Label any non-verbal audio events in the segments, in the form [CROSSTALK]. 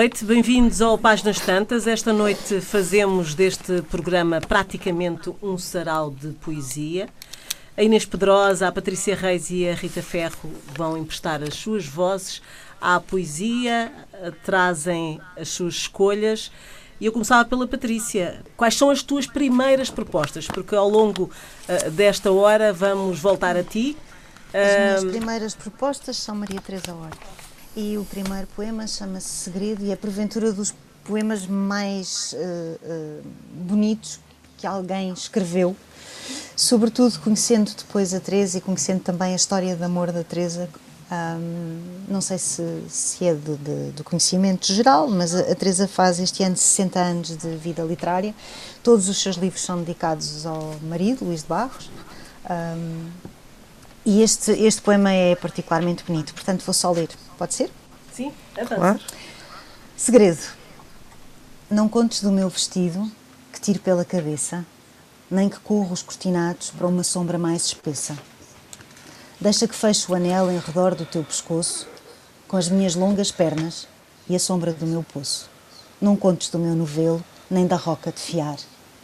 noite, bem-vindos ao Páginas Tantas. Esta noite fazemos deste programa praticamente um sarau de poesia. A Inês Pedrosa, a Patrícia Reis e a Rita Ferro vão emprestar as suas vozes à poesia, trazem as suas escolhas. E eu começava pela Patrícia. Quais são as tuas primeiras propostas? Porque ao longo uh, desta hora vamos voltar a ti. As minhas primeiras propostas são Maria Teresa Horta. E o primeiro poema chama-se Segredo e é porventura dos poemas mais uh, uh, bonitos que alguém escreveu. Sobretudo conhecendo depois a Teresa e conhecendo também a história de amor da Teresa, um, não sei se, se é do, de, do, conhecimento geral, mas a, a Teresa faz este ano 60 anos de vida literária. Todos os seus livros são dedicados ao marido, Luís de Barros. Um, e este, este poema é particularmente bonito, portanto vou só ler. Pode ser? Sim, avança. Claro. Segredo. Não contes do meu vestido que tiro pela cabeça, nem que corro os cortinados para uma sombra mais espessa Deixa que feche o anel em redor do teu pescoço, com as minhas longas pernas e a sombra do meu poço. Não contes do meu novelo, nem da roca de fiar,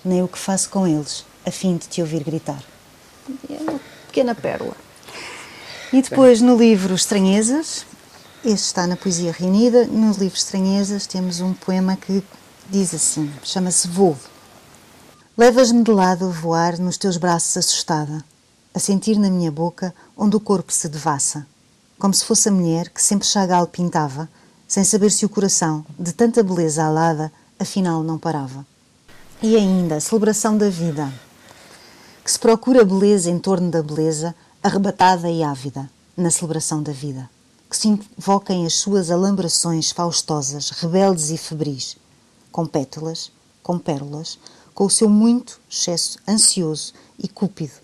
nem o que faço com eles, a fim de te ouvir gritar. É uma pequena pérola. E depois no livro Estranhezas, este está na Poesia Reunida, no livro Estranhezas temos um poema que diz assim, chama-se Voo. Levas-me de lado a voar nos teus braços assustada, a sentir na minha boca onde o corpo se devassa, como se fosse a mulher que sempre Chagall pintava, sem saber se o coração, de tanta beleza alada, afinal não parava. E ainda celebração da vida, que se procura beleza em torno da beleza, arrebatada e ávida, na celebração da vida, que se invoquem as suas alambrações faustosas, rebeldes e febris, com pétalas, com pérolas, com o seu muito excesso ansioso e cúpido,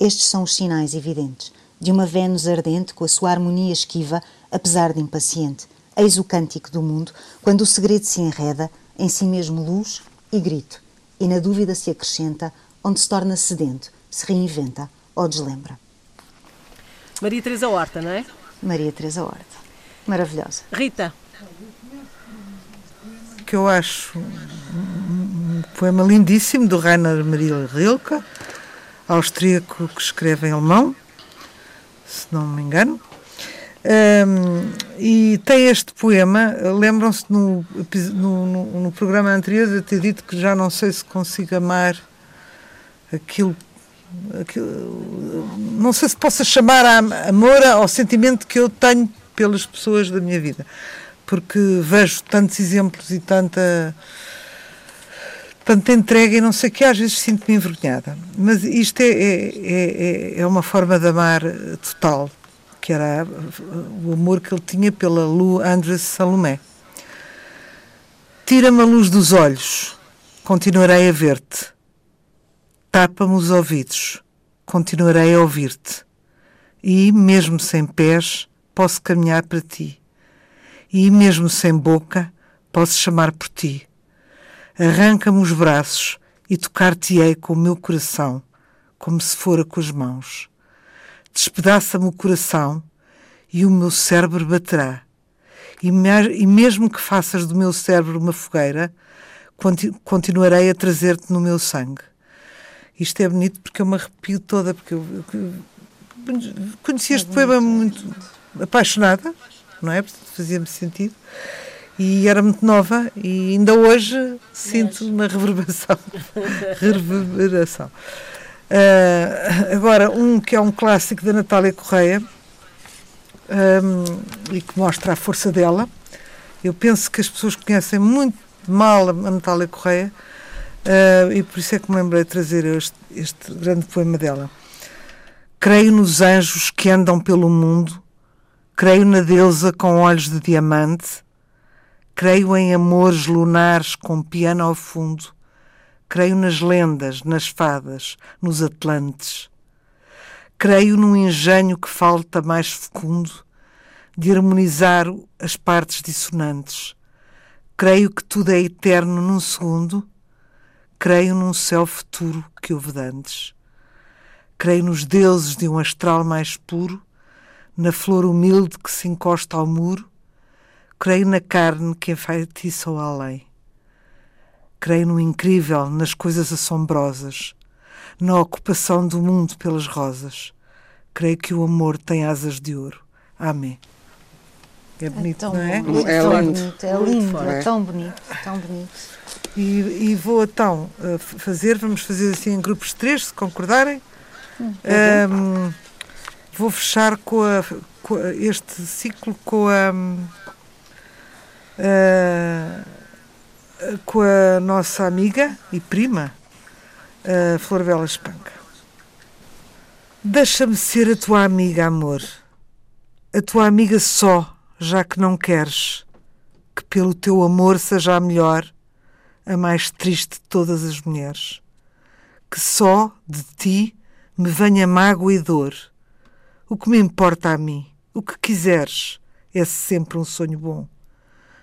estes são os sinais evidentes de uma Vênus ardente com a sua harmonia esquiva, apesar de impaciente. Eis o cântico do mundo, quando o segredo se enreda, em si mesmo luz e grito, e na dúvida se acrescenta, onde se torna sedento, se reinventa ou deslembra. Maria Teresa Horta, não é? Maria Teresa Horta. Maravilhosa. Rita. Que eu acho um poema lindíssimo do Rainer Maria Rilke austríaco que escreve em alemão, se não me engano. Um, e tem este poema. Lembram-se no, no, no, no, programa anterior de ter dito que já não sei se consigo amar aquilo, Não sei se possa chamar a amor ao sentimento que eu tenho pelas pessoas da minha vida, porque vejo tantos exemplos e tanta tanta entrega e não sei o que, às vezes sinto-me envergonhada. Mas isto é, é, é, é, uma forma de amar total, que era o amor que ele tinha pela Lu Andres Salomé. Tira-me a luz dos olhos, continuarei a ver-te. Tapa-me os ouvidos, continuarei a ouvir-te. E, mesmo sem pés, posso caminhar para ti. E, mesmo sem boca, posso chamar por ti Arranca-me os braços e tocar-te-ei com o meu coração, como se fora com as mãos. Despedaça-me o coração e o meu cérebro baterá. E, e mesmo que faças do meu cérebro uma fogueira, continu continuarei a trazer-te no meu sangue. Isto é bonito porque eu me arrepio toda, porque eu, eu, conheci este poema muito apaixonada, não é? Fazia-me sentido e era muito nova e ainda hoje sinto uma reverberação. [LAUGHS] reverberação. Uh, agora, um que é um clássico da Natália Correia um, e que mostra a força dela. Eu penso que as pessoas conhecem muito mal a Natália Correia uh, e por isso é que me lembrei de trazer este, este grande poema dela. Creio nos anjos que andam pelo mundo, creio na deusa com olhos de diamante Creio em amores lunares com piano ao fundo. Creio nas lendas, nas fadas, nos atlantes. Creio num engenho que falta mais fecundo de harmonizar as partes dissonantes. Creio que tudo é eterno num segundo. Creio num céu futuro que houve dantes. Creio nos deuses de um astral mais puro, na flor humilde que se encosta ao muro creio na carne que enfeitiça o além. Creio no incrível, nas coisas assombrosas, na ocupação do mundo pelas rosas. Creio que o amor tem asas de ouro. Amém. É bonito, tão não é? bom, É tão lindo. bonito, é lindo, forte. é tão bonito, tão bonito. E, e vou então f- fazer, vamos fazer assim em grupos de três, se concordarem. Um, vou fechar com, a, com a- este ciclo com a, um, uh, com a nossa amiga e prima, a Flor Bela Espanca. Deixa-me ser a tua amiga, amor. A tua amiga só, já que não queres que pelo teu amor seja a melhor, a mais triste de todas as mulheres. Que só de ti me venha mágoa e dor. O que me importa a mim, o que quiseres, é sempre um sonho bom.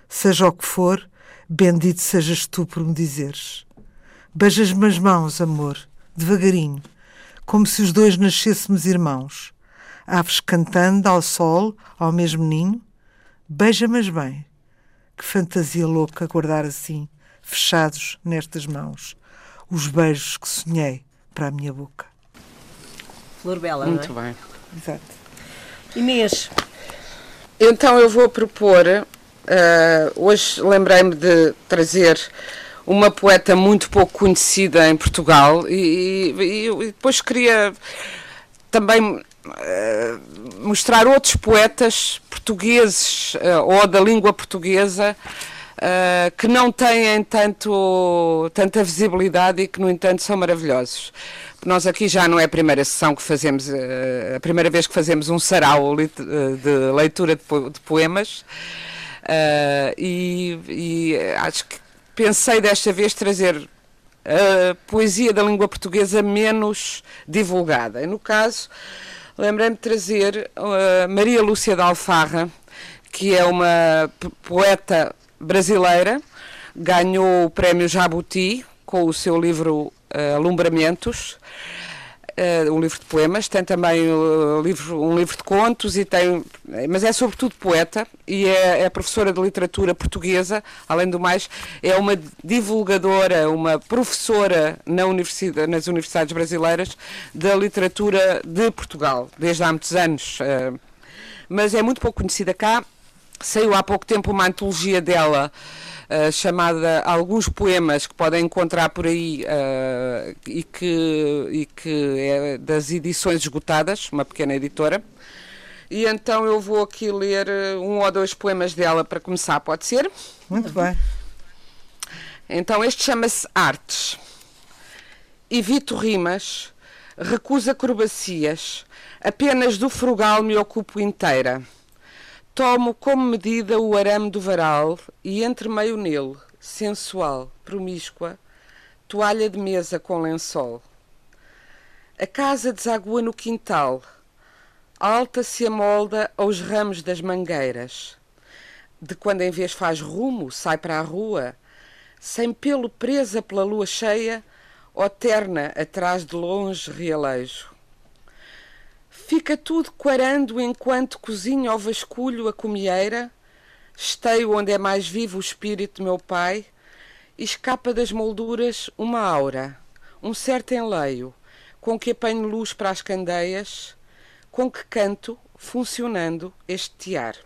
Seja o que for, bendito sejas tu por me dizeres. Beijas-me as mãos, amor, devagarinho, como se os dois nascêssemos irmãos. Aves cantando ao sol, ao mesmo ninho. Beija-mas bem. Que fantasia louca guardar assim, fechados nestas mãos, os beijos que sonhei para a minha boca. Flor Bela, não Muito é? bem. Exato. Inês, Então eu vou propor, eh, hoje lembrei-me de trazer uma poeta muito pouco conhecida em Portugal e, e- e depois queria também eh, mostrar outros poetas portugueses eh, ou da língua portuguesa eh, que não têm tanto, tanta visibilidade e que, no entanto, são maravilhosos. Nós aqui já não é a primeira sessão que fazemos, eh, a primeira vez que fazemos um sarau eh, de leitura de, po- de poemas. Eh, e, e acho que pensei desta vez trazer a poesia da língua portuguesa menos divulgada. E no caso, lembrei-me de trazer uh, Maria Lúcia de Alfarra, que é uma poeta brasileira, ganhou o prémio Jabuti com o seu livro uh, Alumbramentos. uh, um livro de poemas, tem também uh, livro- um livro de contos, e tem, mas é sobretudo poeta e é, é professora de literatura portuguesa, além do mais, é uma divulgadora, uma professora na universidade, nas universidades brasileiras da literatura de Portugal, desde há muitos anos. mas é muito pouco conhecida cá. Saiu há pouco tempo uma antologia dela uh, chamada Alguns Poemas que podem encontrar por aí uh, e, que, e que é das edições esgotadas, uma pequena editora. E então eu vou aqui ler uh, um ou dois poemas dela para começar, pode ser? Muito bem. Então este chama-se Artes. Evito rimas, recuso acrobacias, apenas do frugal me ocupo inteira. Tomo como medida o arame do varal e entremeio nele, sensual, promíscua, toalha de mesa com lençol. A casa desagua no quintal, alta se amolda aos ramos das mangueiras. De quando em vez faz rumo, sai para a rua, sem pelo presa pela lua cheia, ou terna atrás de longe realejo. Fica tudo quarando enquanto cozinho ao vasculho a comieira, esteio onde é mais vivo o espírito de meu pai, e escapa das molduras uma aura, um certo enleio, com que apanho luz para as candeias, com que canto, funcionando, este tear.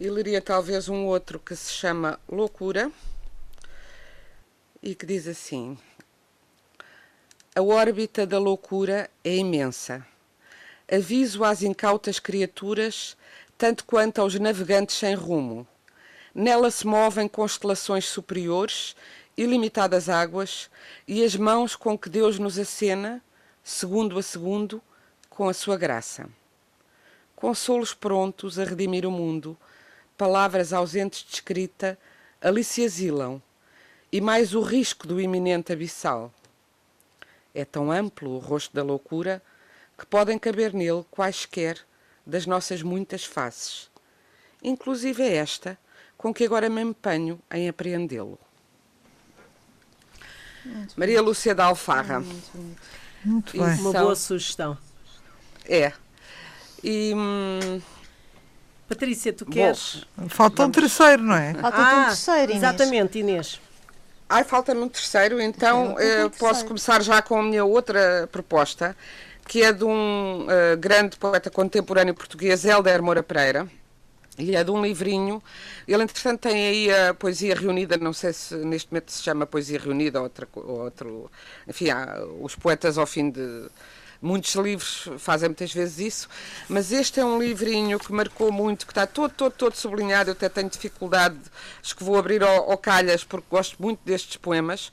E leria talvez um outro que se chama Loucura e que diz assim: A órbita da loucura é imensa. Aviso às incautas criaturas, tanto quanto aos navegantes sem rumo. Nela se movem constelações superiores, ilimitadas águas, e as mãos com que Deus nos acena, segundo a segundo, com a sua graça. Consolos prontos a redimir o mundo, palavras ausentes de escrita, ali se asilam, e mais o risco do iminente abissal. É tão amplo o rosto da loucura que podem caber nele quaisquer das nossas muitas faces, inclusive esta com que agora me empenho em apreendê-lo. Maria Lúcia da Alfarra. Muito Isso. bem. uma boa sugestão. É. E hum, Patrícia, tu queres? Falta um terceiro, não é? Falta ah, um terceiro, Inês. Exatamente, Inês. Ai, falta-me um terceiro, então eh, posso começar já com a minha outra proposta, que é de um uh, grande poeta contemporâneo português, Helder Moura Pereira. E é de um livrinho. Ele, entretanto, tem aí a poesia reunida, não sei se neste momento se chama poesia reunida ou outra, outro. Enfim, há os poetas ao fim de. Muitos livros fazem muitas vezes isso, mas este é um livrinho que marcou muito, que está todo, todo, todo sublinhado. Eu até tenho dificuldade, acho que vou abrir ao, ao calhas, porque gosto muito destes poemas.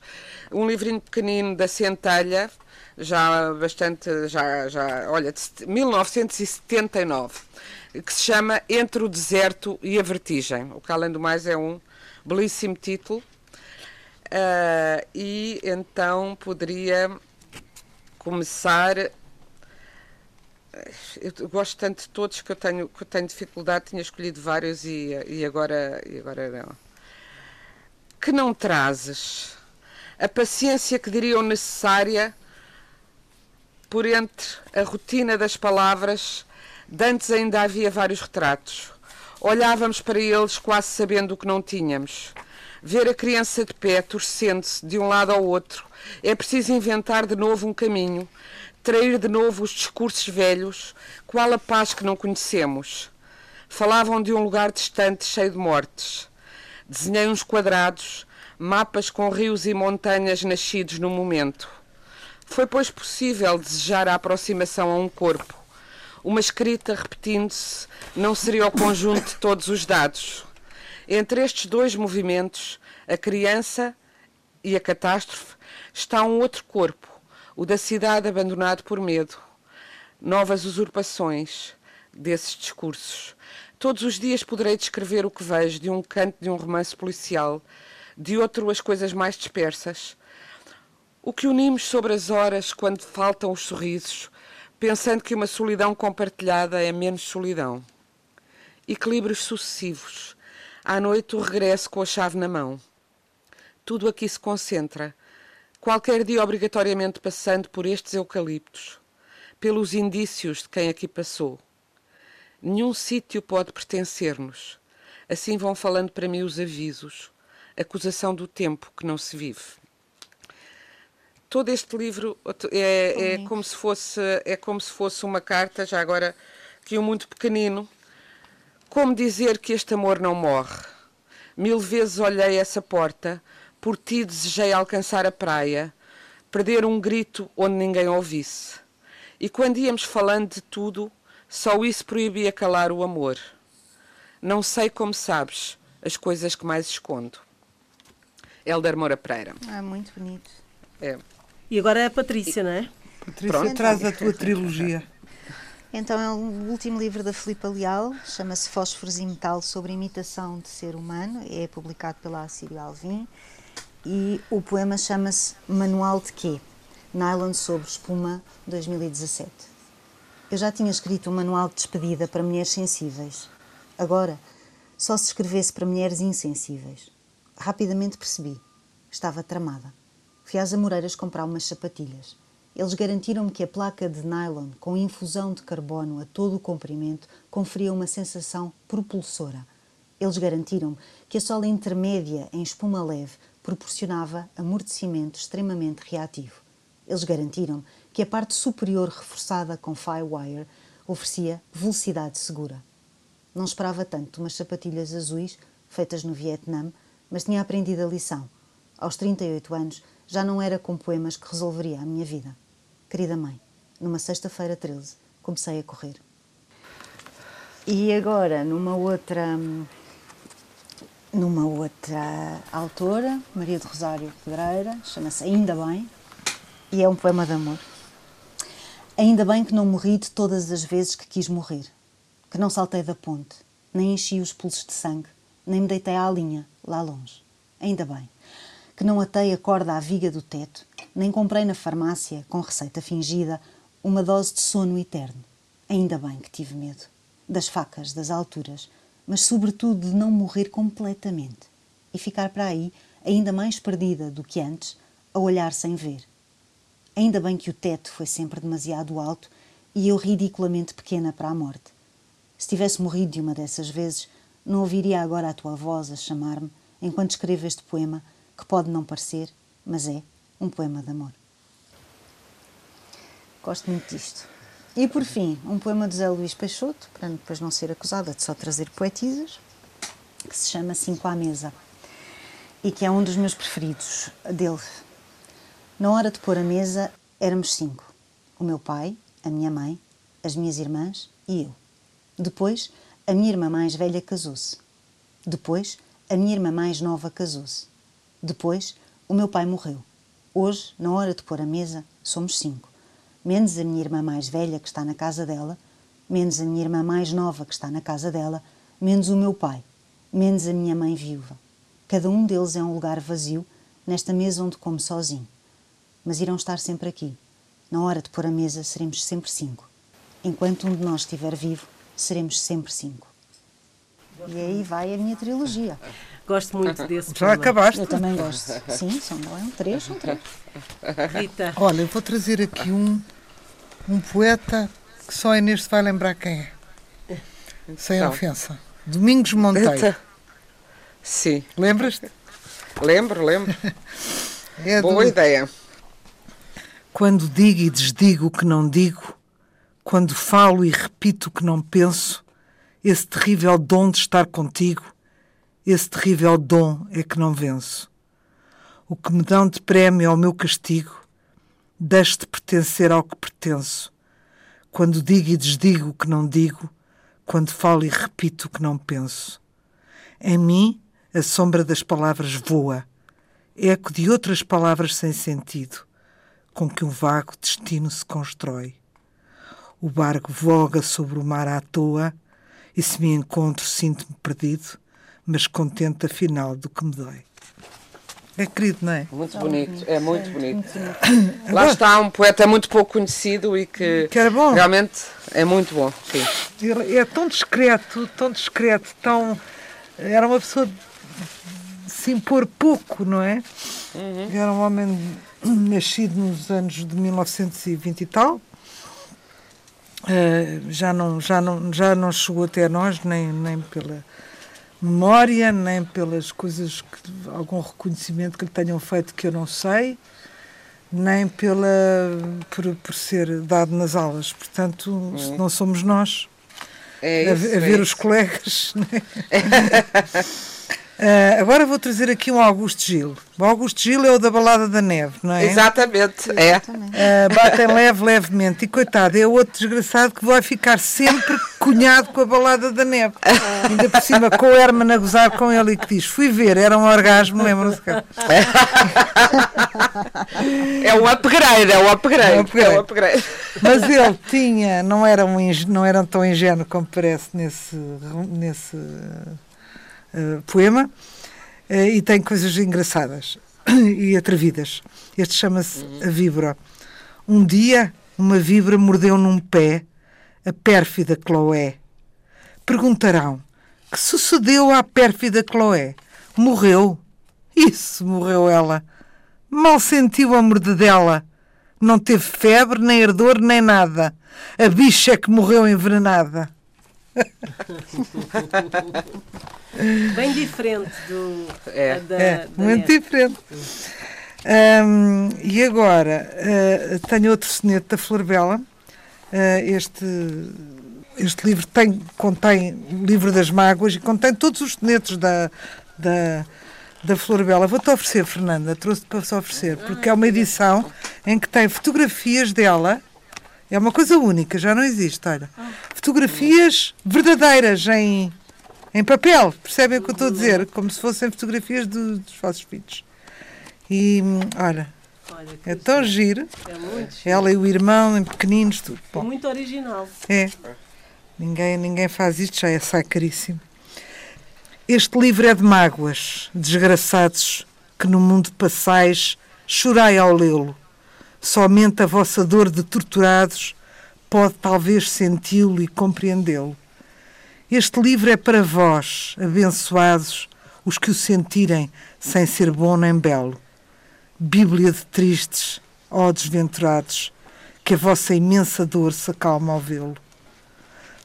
Um livrinho pequenino da Centelha, já bastante, já, já, olha, de 1979 que se chama Entre o Deserto e a Vertigem, o que além do mais é um belíssimo título. Uh, e então poderia começar. Eu gosto tanto de todos que eu tenho, que eu tenho dificuldade, tinha escolhido vários e, e, agora, e agora não. Que não trazes a paciência que diriam necessária por entre a rotina das palavras Dantes ainda havia vários retratos. Olhávamos para eles quase sabendo o que não tínhamos. Ver a criança de pé, torcendo-se de um lado ao outro. É preciso inventar de novo um caminho, trair de novo os discursos velhos, qual a paz que não conhecemos. Falavam de um lugar distante, cheio de mortes. Desenhei uns quadrados, mapas com rios e montanhas nascidos no momento. Foi, pois, possível desejar a aproximação a um corpo uma escrita repetindo-se não seria o conjunto de todos os dados. Entre estes dois movimentos, a criança e a catástrofe, está um outro corpo, o da cidade abandonado por medo. Novas usurpações desses discursos. Todos os dias poderei descrever o que vejo de um canto de um romance policial, de outro as coisas mais dispersas. O que unimos sobre as horas quando faltam os sorrisos, pensando que uma solidão compartilhada é menos solidão. Equilíbrios sucessivos. À noite o regresso com a chave na mão. Tudo aqui se concentra, qualquer dia obrigatoriamente passando por estes eucaliptos, pelos indícios de quem aqui passou. Nenhum sítio pode pertencer-nos. Assim vão falando para mim os avisos, acusação do tempo que não se vive todo este livro é, é, como se fosse é como se fosse uma carta já agora que um muito pequenino como dizer que este amor não morre mil vezes olhei essa porta por ti desejei alcançar a praia perder um grito onde ninguém ouvisse e quando íamos falando de tudo só isso proibia calar o amor não sei como sabes as coisas que mais escondo Helder Moura Pereira. É muito bonito. É. E agora é a Patrícia, não é? Patrícia, Pronto. traz a tua trilogia. Então é o último livro da Filipa Leal, chama-se Fósforos e Metal sobre imitação de ser humano, é publicado pela Assírio Alvim e o poema chama-se Manual de Quê? Nylon sobre espuma 2017. Eu já tinha escrito um manual de despedida para mulheres sensíveis. Agora, só se escrevesse para mulheres insensíveis. Rapidamente percebi. Estava tramada. Fui às Amoreiras comprar umas sapatilhas. Eles garantiram-me que a placa de nylon com infusão de carbono a todo o comprimento conferia uma sensação propulsora. Eles garantiram-me que a sola intermédia em espuma leve proporcionava amortecimento extremamente reativo. Eles garantiram-me que a parte superior reforçada com firewire oferecia velocidade segura. Não esperava tanto umas sapatilhas azuis feitas no Vietnã, mas tinha aprendido a lição. Aos 38 anos, já não era com poemas que resolveria a minha vida. Querida mãe, numa sexta-feira 13, comecei a correr. E agora, numa outra numa outra autora, Maria de Rosário Pedreira, chama-se Ainda Bem, e é um poema de amor. Ainda bem que não morri de todas as vezes que quis morrer, que não saltei da ponte, nem enchi os pulsos de sangue, nem me deitei à linha, lá longe. Ainda bem que não atei a corda à viga do teto, nem comprei na farmácia, com receita fingida, uma dose de sono eterno. Ainda bem que tive medo. Das facas, das alturas, mas sobretudo de não morrer completamente e ficar para aí, ainda mais perdida do que antes, a olhar sem ver. Ainda bem que o teto foi sempre demasiado alto e eu ridiculamente pequena para a morte. Se tivesse morrido de uma dessas vezes, não ouviria agora a tua voz a chamar-me enquanto escrevo este poema, que pode não parecer, mas é um poema de amor. Gosto muito disto. E por fim, um poema de Zé Luís Peixoto, para depois não ser acusada de só trazer poetisas, que se chama Cinco à Mesa e que é um dos meus preferidos dele. Na hora de pôr a mesa, éramos cinco: o meu pai, a minha mãe, as minhas irmãs e eu. Depois, a minha irmã mais velha casou-se. Depois, a minha irmã mais nova casou-se. Depois, o meu pai morreu. Hoje, na hora de pôr a mesa, somos cinco. Menos a minha irmã mais velha, que está na casa dela, menos a minha irmã mais nova, que está na casa dela, menos o meu pai, menos a minha mãe viúva. Cada um deles é um lugar vazio nesta mesa onde como sozinho. Mas irão estar sempre aqui. Na hora de pôr a mesa, seremos sempre cinco. Enquanto um de nós estiver vivo, seremos sempre cinco. E aí vai a minha trilogia. Gosto muito [LAUGHS] desse Já poema. acabaste? Eu também gosto. Sim, são é? três, são três. Rita, Olha, eu vou trazer aqui um, um poeta que só a Inês vai lembrar quem é. Sem Então. ofensa. Domingos Monteiro. Sim, Lembras-te? lembro, lembro. [LAUGHS] É do- Boa ideia. Quando digo e desdigo o que não digo, quando falo e repito o que não penso, esse terrível dom de estar contigo, esse terrível dom é que não venço. O que me dão de prémio ao meu castigo, deixo de pertencer ao que pertenço. Quando digo e desdigo o que não digo, quando falo e repito o que não penso. Em mim, a sombra das palavras voa, eco de outras palavras sem sentido com que um vago destino se constrói. O barco voga sobre o mar à toa e se me encontro sinto-me perdido, mas contente afinal do que me dói. É querido, não é? Muito bonito, é muito bonito. Lá está um poeta muito pouco conhecido e que, Que era bom. realmente é muito bom. Sim. Ele é tão discreto, tão discreto, tão. Era uma pessoa de se impor pouco, não é? Era um homem nascido nos anos de 1920 e tal. Eh, já, não, já, não, já não chegou até nós, nem, nem pela memória, nem pelas coisas, que, algum reconhecimento que lhe tenham feito que eu não sei, nem pela, por, por ser dado nas aulas. Portanto, se não somos nós É a, isso, a é ver os isso. colegas. [LAUGHS] né? Ah, agora vou trazer aqui um Augusto Gil. O Augusto Gil é o da Balada da Neve, não é? Exatamente, é. Exatamente. Ah, batem leve, levemente. E coitado, é outro desgraçado que vai ficar sempre cunhado com a Balada da Neve. Ainda por cima, com o Herman a gozar com ele e que diz: Fui ver, era um orgasmo, lembram-se? que- É o upgrade, é o upgrade. É o upgrade. É o upgrade. Mas ele tinha, não era, um, não era tão ingênuo como parece nesse, nesse eh, poema, eh, e tem coisas engraçadas [CLEARS THROAT] e atrevidas. Este chama-se A Víbora. Um dia, uma víbora mordeu num pé a pérfida Chloé. Perguntarão: que sucedeu à pérfida Chloé? Morreu? Isso, morreu ela. Mal sentiu a mordedela. Não teve febre, nem ardor, nem nada. A bicha é que morreu envenenada. [LAUGHS] bem diferente do, É. da, É, da muito diferente. Hum, e agora, eh, tenho outro soneto da Flor Bela. Eh, este, este livro tem, contém o livro das mágoas e contém todos os sonetos da, da, da Flor Bela. Vou-te oferecer, Fernanda, trouxe-te para te oferecer, porque é uma edição em que tem fotografias dela. É uma coisa única, já não existe, olha. Fotografias verdadeiras em, em papel, percebem o que eu estou a dizer? Como se fossem fotografias do- dos vossos filhos. E, hum, olha, Olha, é tão giro. é muito, giro. Ela e o irmão, em pequeninos, tudo. É Bom, muito original. é. Ninguém, ninguém faz isto, já é, sai caríssimo. Este livro é de mágoas, desgraçados, que no mundo passais chorai ao lê-lo. Somente a vossa dor de torturados pode talvez senti-lo e compreendê-lo. Este livro é para vós, abençoados, os que o sentirem sem ser bom nem belo. Bíblia de tristes, ó desventurados, que a vossa imensa dor se acalma ao vê-lo.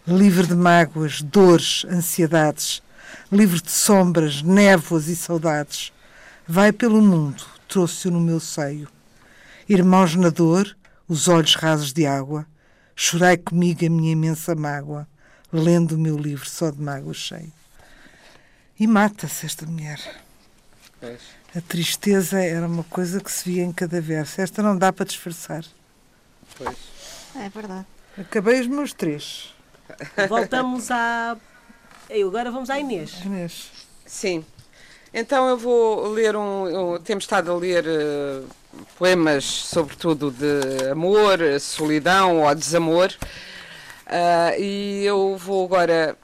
livre de mágoas, dores, ansiedades, livre de sombras, névoas e saudades. Vai pelo mundo, trouxe-o no meu seio. Irmãos na dor, os olhos rasos de água, chorai comigo a minha imensa mágoa, lendo o meu livro só de mágoa cheio. E mata-se esta mulher. Pois. A tristeza era uma coisa que se via em cada verso. Esta não dá para disfarçar. Pois. É verdade. Acabei os meus três. Voltamos a. Eu agora vamos à Inês. Inês. Sim. Então eu vou ler um. Eu, temos estado a ler uh, poemas, sobretudo de amor, solidão ou desamor. Uh, e eu vou agora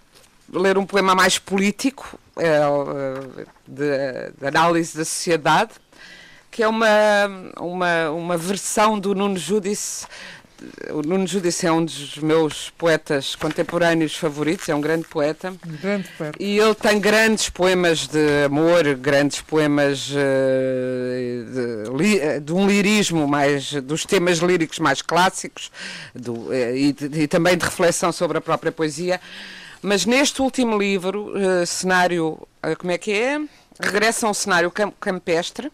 ler um poema mais político, uh, de, de, análise da sociedade, que é uma, uma, uma versão do Nuno Judice o Nuno Judice é um dos meus poetas contemporâneos favoritos, é um grande poeta. Grande poeta. E ele tem grandes poemas de amor, grandes poemas uh, de, de, um lirismo mais, dos temas líricos mais clássicos do, uh, e, e, também de reflexão sobre a própria poesia. Mas neste último livro, uh, cenário, como é que é? regressa a um cenário campestre,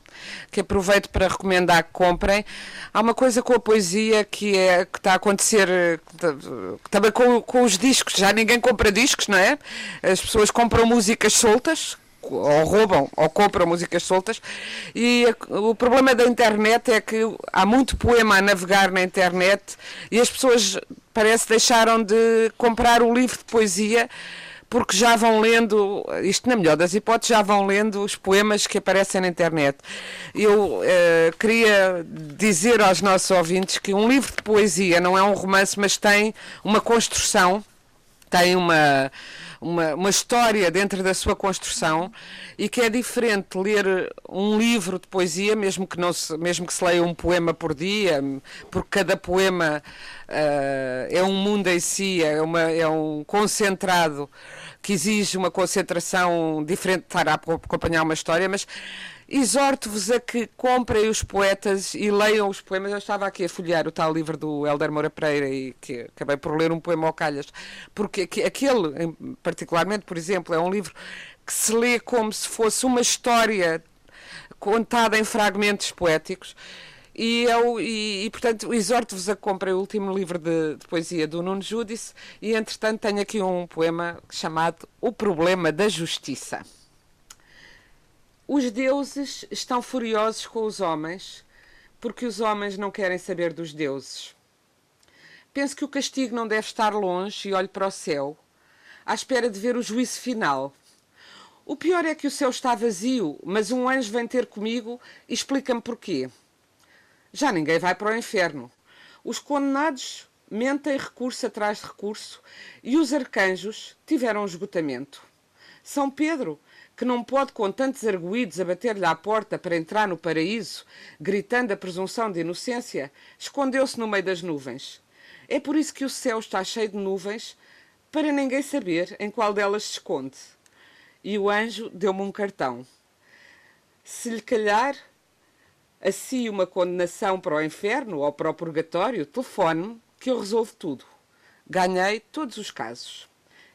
que aproveito para recomendar que comprem. Há uma coisa com a poesia que, é, que está a acontecer também com, com os discos. Já ninguém compra discos, não é? As pessoas compram músicas soltas, ou roubam ou compram músicas soltas. E o problema da internet é que há muito poema a navegar na internet e as pessoas parece deixaram de comprar o livro de poesia porque já vão lendo, isto na melhor das hipóteses, já vão lendo os poemas que aparecem na internet. Eu uh, queria dizer aos nossos ouvintes que um livro de poesia não é um romance, mas tem uma construção, tem uma uma, uma história dentro da sua construção e que é diferente ler um livro de poesia, mesmo que, não se, mesmo que se leia um poema por dia, porque cada poema uh, é um mundo em si, é, uma, é um concentrado que exige uma concentração diferente de estar a acompanhar uma história, mas exorto-vos a que comprem os poetas e leiam os poemas. Eu estava aqui a folhear o tal livro do Helder Moura Pereira e que acabei por ler um poema ao calhas, porque aquele, particularmente, por exemplo, é um livro que se lê como se fosse uma história contada em fragmentos poéticos. E, eu, e, e portanto, exorto-vos a comprem o último livro de, de, poesia do Nuno Júdice e, entretanto, tenho aqui um poema chamado O Problema da Justiça. Os deuses estão furiosos com os homens porque os homens não querem saber dos deuses. Penso que o castigo não deve estar longe e olho para o céu, à espera de ver o juízo final. O pior é que o céu está vazio, mas um anjo vem ter comigo e explica-me porquê. Já ninguém vai para o inferno. Os condenados mentem recurso atrás de recurso e os arcanjos tiveram esgotamento. São Pedro que não pode com tantos arguídos abater-lhe à porta para entrar no paraíso, gritando a presunção de inocência, escondeu-se no meio das nuvens. É por isso que o céu está cheio de nuvens, para ninguém saber em qual delas se esconde. E o anjo deu-me um cartão. Se lhe calhar a si uma condenação para o inferno ou para o purgatório, telefone-me que eu resolvo tudo. Ganhei todos os casos.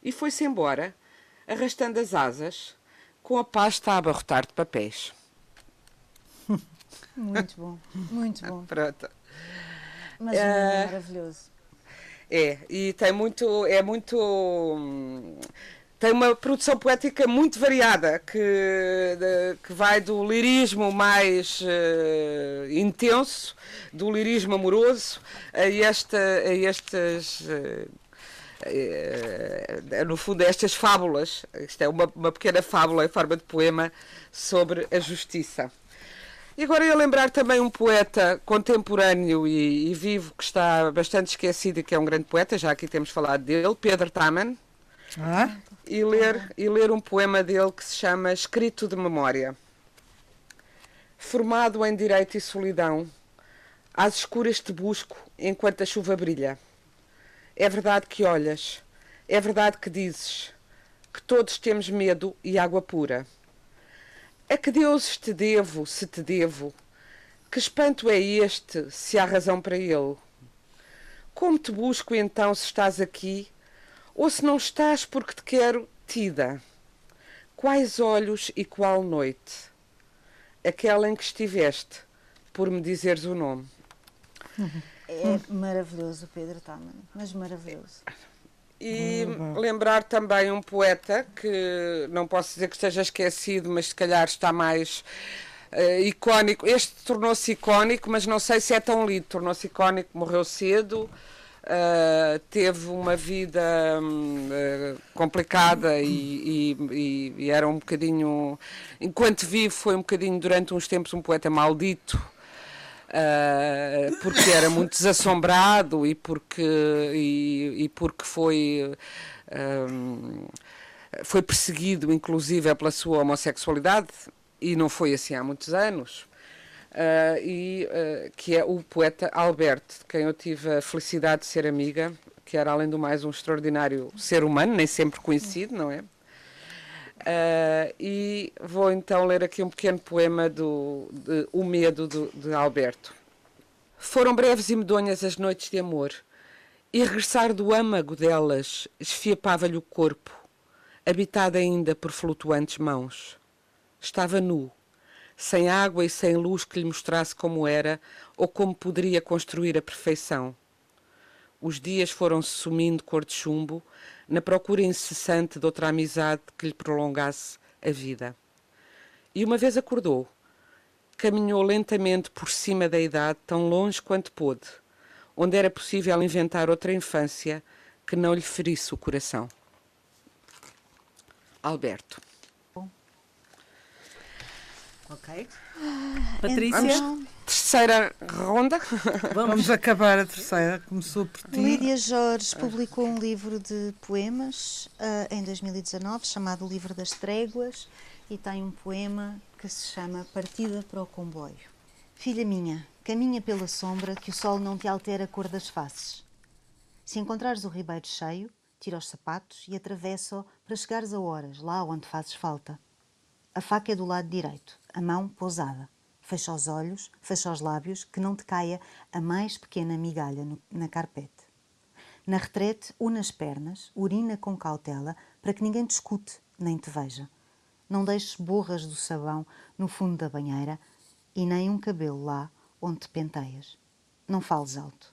E foi-se embora, arrastando as asas, com a pasta a abarrotar de papéis. [LAUGHS] Muito bom, muito bom. [LAUGHS] Pronto. Mas é, maravilhoso. É, e tem muito, é muito, tem uma produção poética muito variada, que, de, que vai do lirismo mais uh, intenso, do lirismo amoroso, a, esta, a estas... Uh, é, no fundo, estas fábulas. Isto é uma, uma pequena fábula em forma de poema sobre a justiça. E agora ia lembrar também um poeta contemporâneo e, e, vivo que está bastante esquecido e que é um grande poeta, já aqui temos falado dele, Pedro Taman. Ah? E, ler, e ler um poema dele que se chama Escrito de Memória. Formado em direito e solidão, às escuras te busco enquanto a chuva brilha. É verdade que olhas, é verdade que dizes que todos temos medo e água pura. A que deuses te devo, se te devo? Que espanto é este, se há razão para ele? Como te busco então se estás aqui, Ou se não estás porque te quero tida. Quais olhos e qual noite? Aquela em que estiveste, por me dizeres o nome. [LAUGHS] É maravilhoso, Pedro Taman, mas maravilhoso. E lembrar também um poeta que não posso dizer que esteja esquecido, mas se calhar está mais uh, icónico. Este tornou-se icónico, mas não sei se é tão lido. Tornou-se icónico, morreu cedo. Uh, teve uma vida uh, complicada e, e, e, era um bocadinho, enquanto vivo, foi um bocadinho durante uns tempos um poeta maldito, uh, porque era muito desassombrado e porque, e, e porque foi. foi perseguido, inclusive, pela sua homossexualidade, e não foi assim há muitos anos. Uh, e uh, que é o poeta Alberto, de quem eu tive a felicidade de ser amiga, que era além do mais um extraordinário ser humano, nem sempre conhecido, não é? Uh, e vou então ler aqui um pequeno poema do de, O Medo do, de Alberto. Foram breves e medonhas as noites de amor, e regressar do âmago delas esfiapava-lhe o corpo, habitado ainda por flutuantes mãos. Estava nu, sem água e sem luz que lhe mostrasse como era ou como poderia construir a perfeição. Os dias foram-se sumindo cor de chumbo, na procura incessante de outra amizade que lhe prolongasse a vida. E uma vez acordou, caminhou lentamente por cima da idade, tão longe quanto pôde, onde era possível inventar outra infância que não lhe ferisse o coração. Alberto. Ok. Patrícia? Vamos, terceira ronda. Vamos. Vamos acabar a terceira. Começou por ti. Lídia Jorge publicou um livro de poemas uh, em 2019 chamado O Livro das Tréguas e tem um poema que se chama Partida para o Comboio. Filha minha, caminha pela sombra que o sol não te altera a cor das faces. Se encontrares o ribeiro cheio, tira os sapatos e atravessa-o para chegares a horas, lá onde fazes falta. A faca é do lado direito, a mão pousada. Fecha os olhos, fecha os lábios, que não te caia a mais pequena migalha no, na carpete. Na retrete, une as pernas, urina com cautela, para que ninguém te escute nem te veja. Não deixes borras do sabão no fundo da banheira e nem um cabelo lá onde te penteias. Não fales alto.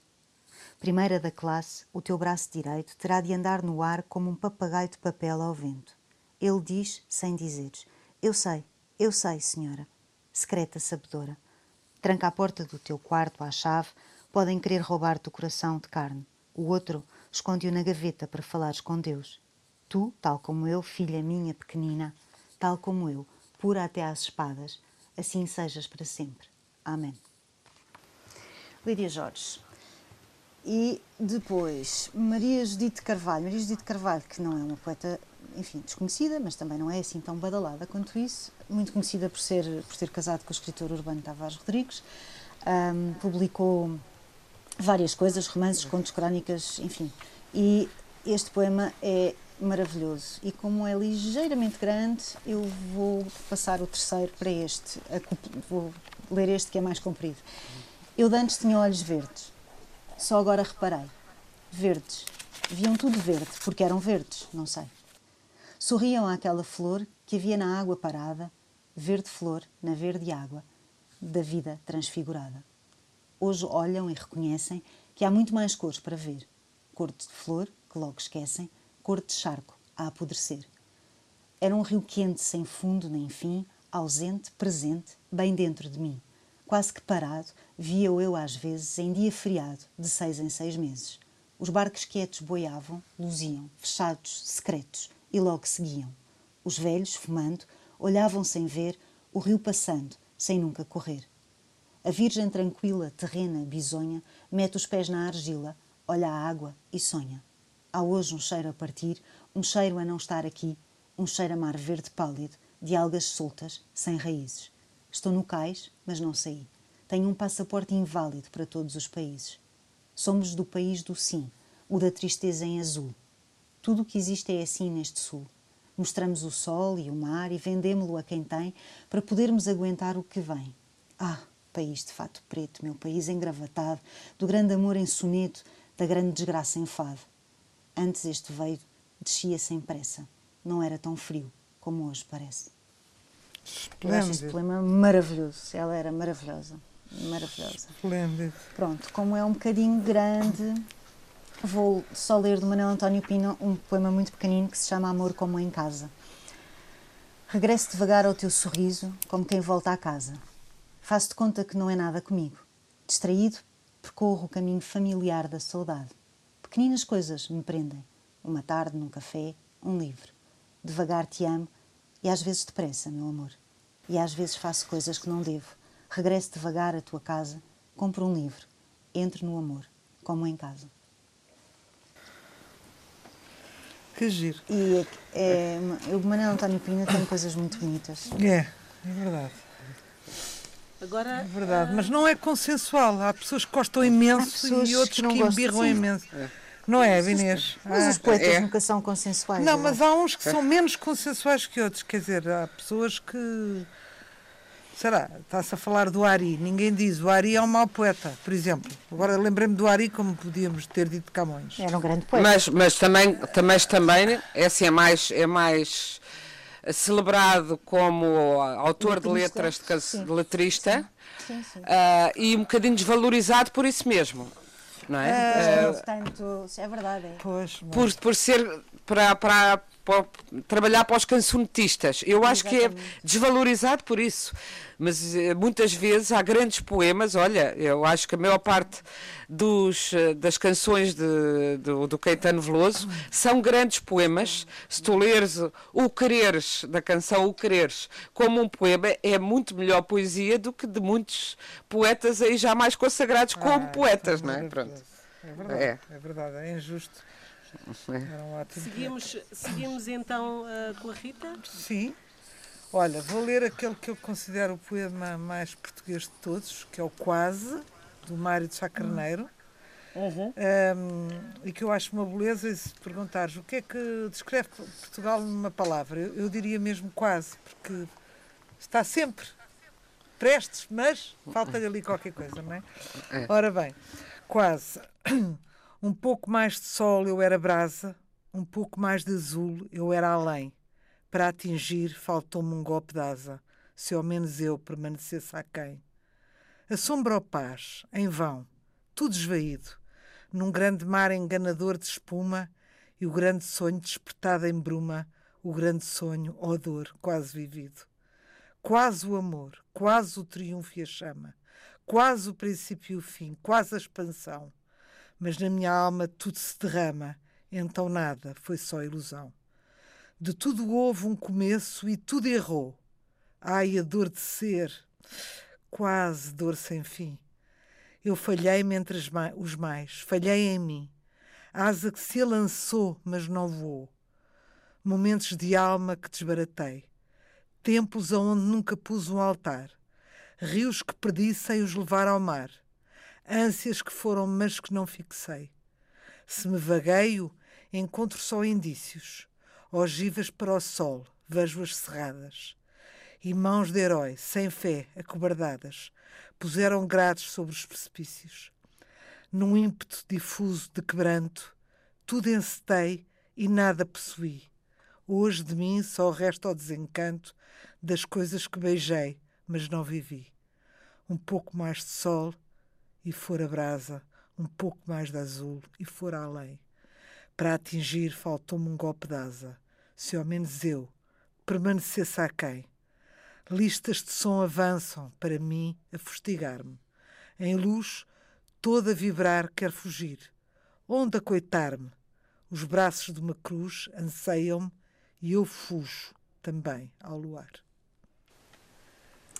Primeira da classe, o teu braço direito terá de andar no ar como um papagaio de papel ao vento. Ele diz sem dizeres eu sei, eu sei, senhora. Secreta sabedora. Tranca a porta do teu quarto à chave, podem querer roubar-te o coração de carne. O outro esconde-o na gaveta para falares com Deus. Tu, tal como eu, filha minha pequenina, tal como eu, pura até às espadas, assim sejas para sempre. Amém. Lídia Jorge. E depois, Maria Judite Carvalho. Maria Judite Carvalho, que não é uma poeta enfim, desconhecida, mas também não é assim tão badalada quanto isso, muito conhecida por, ser, por ter casado com o escritor Urbano Tavares Rodrigues, um, publicou várias coisas, romances, contos, crónicas, enfim, e este poema é maravilhoso. E como é ligeiramente grande, eu vou passar o terceiro para este, vou ler este que é mais comprido. Eu antes tinha olhos verdes, só agora reparei, verdes, viam tudo verde, porque eram verdes, não sei. Sorriam àquela flor que havia na água parada, verde flor na verde água, da vida transfigurada. Hoje olham e reconhecem que há muito mais cores para ver. Cor de flor, que logo esquecem, cor de charco, a apodrecer. Era um rio quente, sem fundo nem fim, ausente, presente, bem dentro de mim. Quase que parado, via-o eu às vezes em dia feriado, de seis em seis meses. Os barcos quietos boiavam, luziam, fechados, secretos, e logo seguiam. Os velhos, fumando, olhavam sem ver o rio passando, sem nunca correr. A Virgem tranquila, terrena, bisonha, mete os pés na argila, olha a água e sonha. Há hoje um cheiro a partir, um cheiro a não estar aqui, um cheiro a mar verde pálido, de algas soltas, sem raízes. Estou no cais, mas não saí. Tenho um passaporte inválido para todos os países. Somos do país do sim, o da tristeza em azul, tudo o que existe é assim neste Sul. Mostramos o sol e o mar e vendemo-lo a quem tem para podermos aguentar o que vem. Ah, país de fato preto, meu país engravatado, do grande amor em soneto, da grande desgraça em fado. Antes este veio descia sem pressa. Não era tão frio como hoje parece. Eu acho este Esplêndido. poema maravilhoso. Ela era maravilhosa. Maravilhosa. Esplêndido. Pronto, como é um bocadinho grande, vou só ler do Manuel António Pina um poema muito pequenino que se chama Amor como em casa. Regresso devagar ao teu sorriso, como quem volta à casa. Faço-te conta que não é nada comigo. Distraído, percorro o caminho familiar da saudade. Pequeninas coisas me prendem. Uma tarde num café, um livro. Devagar te amo e às vezes depressa, meu amor. E às vezes faço coisas que não devo. Regresso devagar à tua casa, compro um livro, entro no amor, como em casa. Que giro. E é, é, o Manuel António Pina tem coisas muito bonitas. É, é verdade. Agora, É verdade. Mas não é consensual. Há pessoas que gostam imenso pessoas e outros que que, não embirram sim. imenso. Não é, Inês? Mas Ah. os poetas é. nunca são consensuais. Não, eu mas há uns que são menos consensuais que outros. Quer dizer, há pessoas que. Será? Está-se a falar do Ari. Ninguém diz o Ari é um mau poeta, por exemplo. Agora lembrei-me do Ari como podíamos ter dito Camões. Era um grande poeta. Mas, mas também, também, mas também é, assim, é mais, é mais celebrado como autor de Letrista, letras de, can- sim. de letrista Sim, sim. ah, e um bocadinho desvalorizado por isso mesmo. Não é? Ah, Portanto, é verdade. É. Pois, mas- por, por ser para, para, para trabalhar para os cancionetistas. Eu acho que é Exatamente. desvalorizado por isso. Mas eh, muitas vezes há grandes poemas, olha, eu acho que a maior parte dos, eh, das canções de, do, do Caetano Veloso são grandes poemas. Se tu leres o Quereres, da canção O Quereres, como um poema, é muito melhor poesia do que de muitos poetas aí já mais consagrados como Ah, poetas, isso não é? Pronto. É verdade, É. é, verdade, é injusto. Seguimos, seguimos então ah, com a Rita. Sim. Olha, vou ler aquele que eu considero o poema mais português de todos, que é o Quase, do Mário de Sá Carneiro. Um, e que eu acho uma beleza, e se perguntares o que é que descreve Portugal numa palavra, eu, eu diria mesmo quase, porque está sempre prestes, mas falta-lhe ali qualquer coisa, não é? Ora bem, quase. Um pouco mais de sol eu era brasa, um pouco mais de azul eu era além. Para atingir faltou-me um golpe de asa, se ao menos eu permanecesse aquém. A sombra ou paz, em vão, tudo esvaído, num grande mar enganador de espuma, e o grande sonho despertado em bruma, o grande sonho, ó dor, quase vivido. Quase o amor, quase o triunfo e a chama, quase o princípio e o fim, quase a expansão. Mas na minha alma tudo se derrama, então nada, foi só ilusão. De tudo houve um começo e tudo errou. Ai, a dor de ser, quase dor sem fim. Eu falhei-me entre os mais, falhei em mim. Asa que se lançou, mas não voou. Momentos de alma que desbaratei. Tempos aonde nunca pus um altar. Rios que perdi sem os levar ao mar. Ânsias que foram, mas que não fixei. Se me vagueio, encontro só indícios. Ogivas para o sol, vejo-as cerradas. E mãos de herói, sem fé, acobardadas, puseram grades sobre os precipícios. Num ímpeto difuso de quebranto, tudo encetei e nada possuí. Hoje de mim só resta o desencanto das coisas que beijei, mas não vivi. Um pouco mais de sol e for a brasa, um pouco mais de azul e for além. Para atingir faltou-me um golpe de asa, se ao menos eu permanecesse aquém. Listas de som avançam, para mim, a fustigar-me. Em luz, toda a vibrar quer fugir. Onde acoitar-me? Os braços de uma cruz anseiam-me e eu fujo também ao luar.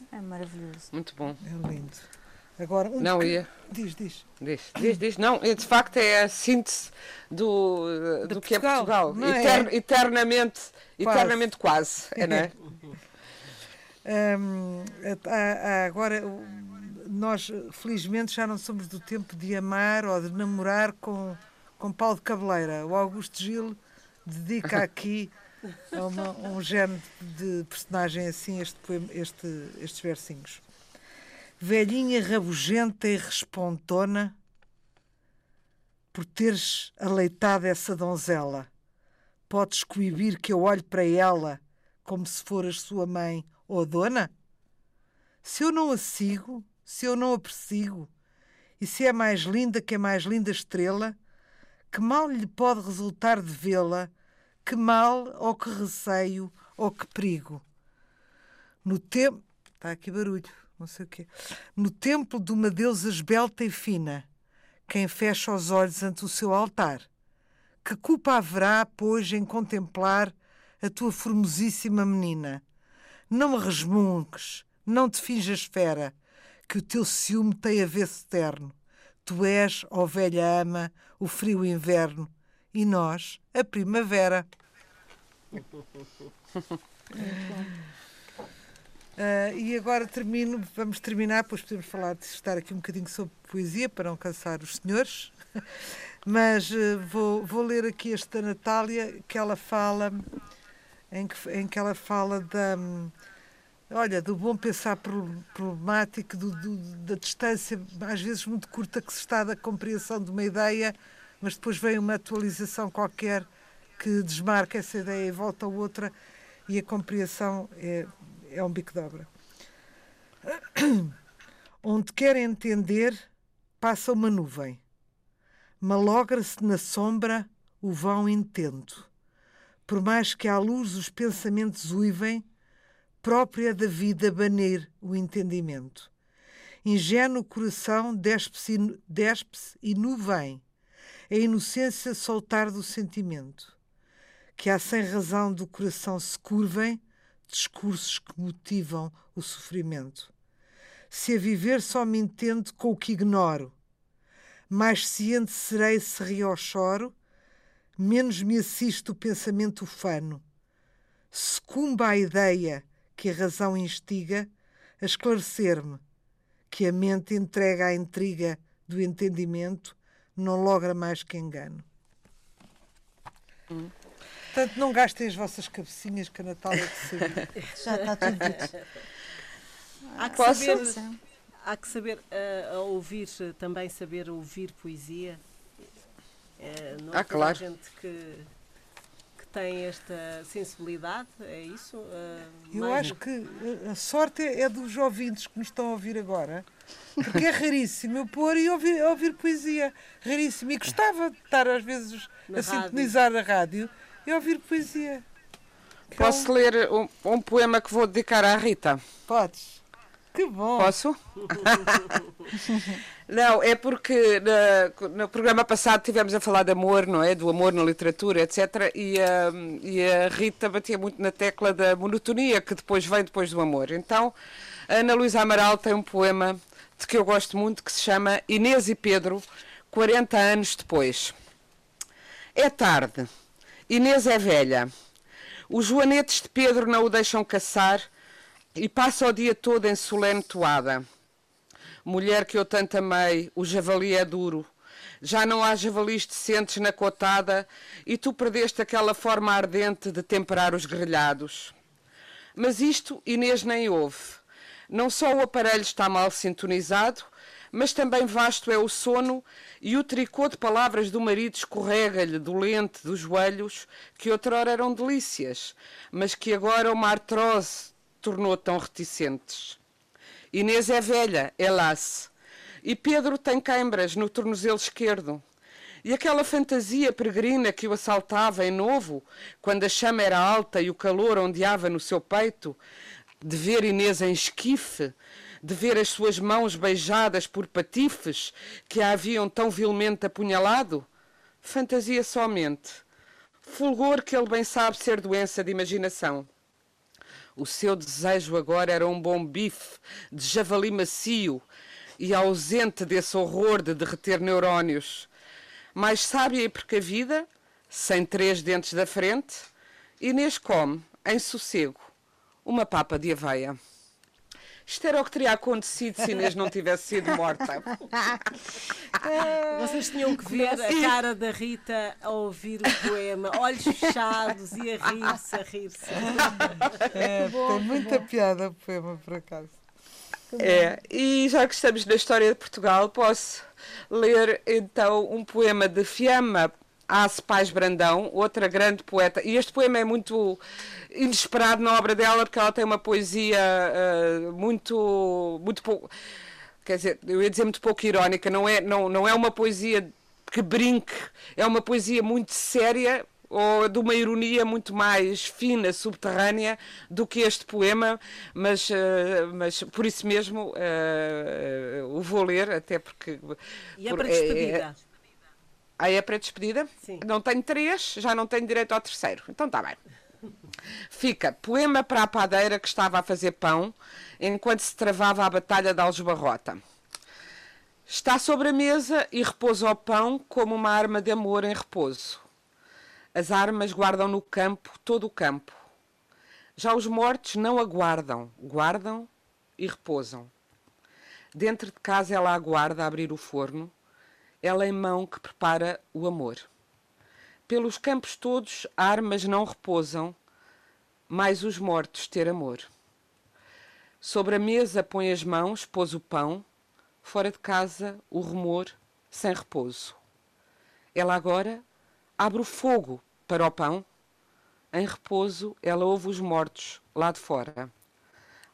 É maravilhoso. Muito bom. É lindo. Agora, um Não, que- ia. Diz, diz. Diz, diz, diz. Não, de facto é a síntese do, eh, do que é Portugal, não é? Eter- eternamente, Quase. eternamente quase. É, não é? Hum, há- há agora, nós felizmente já não somos do tempo de amar ou de namorar com, com pau de cabeleira. O Augusto Gil dedica [LAUGHS] aqui a uma- um género de personagem assim este, poema- este- estes versinhos. Velhinha rabugenta e respontona por teres aleitado essa donzela. Podes coibir que eu olhe para ela como se foras sua mãe ou dona? Se eu não a sigo, se eu não a persigo, e se é mais linda que a mais linda estrela, que mal lhe pode resultar de vê-la, que mal ou que receio ou que perigo. No tempo. Está aqui barulho, não sei o quê. No templo de uma deusa esbelta e fina, quem fecha os olhos ante o seu altar. Que culpa haverá, pois, em contemplar a tua formosíssima menina? Não me resmungues, não te finjas fera, que o teu ciúme tem a ver-se terno. Tu és, ó velha ama, o frio inverno, e nós, a primavera. Uh, e agora termino, vamos terminar, pois podemos falar de estar aqui um bocadinho sobre poesia para não cansar os senhores, [LAUGHS] mas uh, vou, vou ler aqui este da Natália, que ela fala, em que, em que ela fala da, olha, do bom pensar problemático, do, do, da distância às vezes muito curta que se está da compreensão de uma ideia, mas depois vem uma atualização qualquer que desmarca essa ideia e volta a outra e a compreensão é é um bico de obra. [CLEARS THROAT] Onde quer entender, passa uma nuvem. Malogra-se na sombra o vão intento. Por mais que à luz os pensamentos uivem, própria da vida banir o entendimento. Ingênuo coração despe-se despe e nuvem, a inocência soltar do sentimento. Que há sem razão do coração se curvem, discursos que motivam o sofrimento. Se a viver só me entendo com o que ignoro, mais ciente serei se rio ou choro, menos me assiste o pensamento ufano. Sucumba a ideia que a razão instiga a esclarecer-me, que a mente entrega à intriga do entendimento não logra mais que engano. Hum. Portanto, não gastem as vossas cabecinhas que a Natália de saber. [LAUGHS] Já está tudo dito. Há que Posso? saber, há que saber uh, ouvir, também saber ouvir poesia. Uh, não ah, claro. gente que, que tem esta sensibilidade, é isso? Uh, Eu acho que a sorte é dos ouvintes que nos estão a ouvir agora, porque é raríssimo eu pôr e ouvir, ouvir poesia. Raríssimo. E gostava de estar às vezes Na a rádio. sintonizar a rádio e ouvir poesia. Posso ler um, um, poema que vou dedicar à Rita? Podes. Que bom. Posso? [LAUGHS] não, é porque na, no programa passado tivemos a falar de amor, não é? Do amor na literatura, etc. E, a, e a Rita batia muito na tecla da monotonia que depois vem depois do amor. Então, a Ana Luísa Amaral tem um poema de que eu gosto muito que se chama Inês e Pedro, 40 anos depois. É tarde. Inês é velha. Os joanetes de Pedro não o deixam caçar e passa o dia todo em solene toada. Mulher que eu tanto amei, o javali é duro. Já não há javalis decentes na cotada e tu perdeste aquela forma ardente de temperar os grelhados. Mas isto Inês nem ouve. Não só o aparelho está mal sintonizado, mas também vasto é o sono e o tricô de palavras do marido escorrega-lhe dolente dos joelhos, que outrora eram delícias, mas que agora uma artrose tornou tão reticentes. Inês é velha, é lasse, e Pedro tem câimbras no tornozelo esquerdo. E aquela fantasia peregrina que o assaltava em novo, quando a chama era alta e o calor ondeava no seu peito, de ver Inês em esquife, de ver as suas mãos beijadas por patifes que a haviam tão vilmente apunhalado? Fantasia somente. Fulgor que ele bem sabe ser doença de imaginação. O seu desejo agora era um bom bife de javali macio e ausente desse horror de derreter neurónios. Mais sábia e precavida, sem três dentes da frente, Inês come, em sossego, uma papa de aveia. Isto era o que teria acontecido se Inês não tivesse sido morta. [LAUGHS] Vocês tinham que ver a cara da Rita a ouvir o poema, olhos fechados e a rir-se, a rir-se. É, tem muita piada o poema, por acaso. É, e já que estamos na história de Portugal, posso ler então um poema de Fiamma Ace Paz Brandão, outra grande poeta. E este poema é muito inesperado na obra dela, porque ela tem uma poesia uh, muito. muito pouco. Quer dizer, eu ia dizer muito pouco irónica, não é, não, não é uma poesia que brinque, é uma poesia muito séria, ou de uma ironia muito mais fina, subterrânea do que este poema, mas, uh, mas por isso mesmo uh, o vou ler, até porque. E é para despedida. É, Aí é para despedida? Sim. Não tenho três, já não tenho direito ao terceiro. Então está bem. Fica poema para a padeira que estava a fazer pão enquanto se travava a batalha de Algebarrota. Está sobre a mesa e repousa o pão como uma arma de amor em repouso. As armas guardam no campo todo o campo. Já os mortos não aguardam, guardam e repousam. Dentro de casa ela aguarda abrir o forno ela em mão que prepara o amor. Pelos campos todos armas não repousam, mais os mortos ter amor. Sobre a mesa põe as mãos, pôs o pão, fora de casa o rumor, sem repouso. Ela agora abre o fogo para o pão, em repouso ela ouve os mortos lá de fora.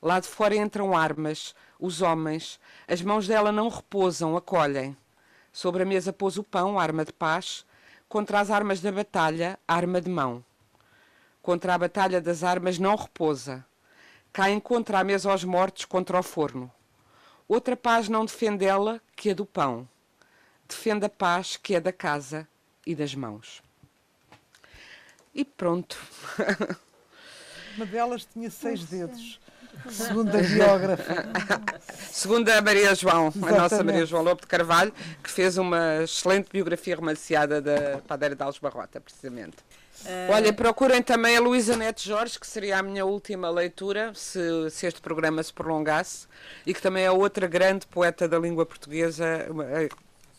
Lá de fora entram armas, os homens, as mãos dela não repousam, acolhem. Sobre a mesa pôs o pão, arma de paz, contra as armas da batalha, arma de mão. Contra a batalha das armas não repousa. Caem contra a mesa aos mortos, contra o forno. Outra paz não defende ela que a do pão. Defende a paz que é da casa e das mãos. E pronto. Uma delas tinha seis dedos. Segundo a biógrafa. [LAUGHS] Segundo a Maria João, Exatamente. a nossa Maria João Lobo de Carvalho, que fez uma excelente biografia romanceada da Padeira de Alves Barrota, precisamente. Uh... Olha, procurem também a Luísa Neto Jorge, que seria a minha última leitura, se, se este programa se prolongasse, e que também é outra grande poeta da língua portuguesa, eh,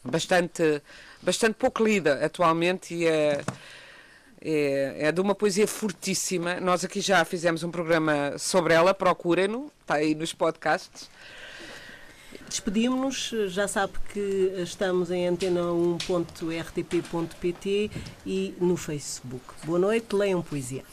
bastante, bastante pouco lida atualmente e é é, é de uma poesia fortíssima. Nós aqui já fizemos um programa sobre ela, procurem-no, está aí nos podcasts. Despedimos-nos, já sabe que estamos em antena1.rtp.pt e no Facebook. Boa noite, leiam poesia.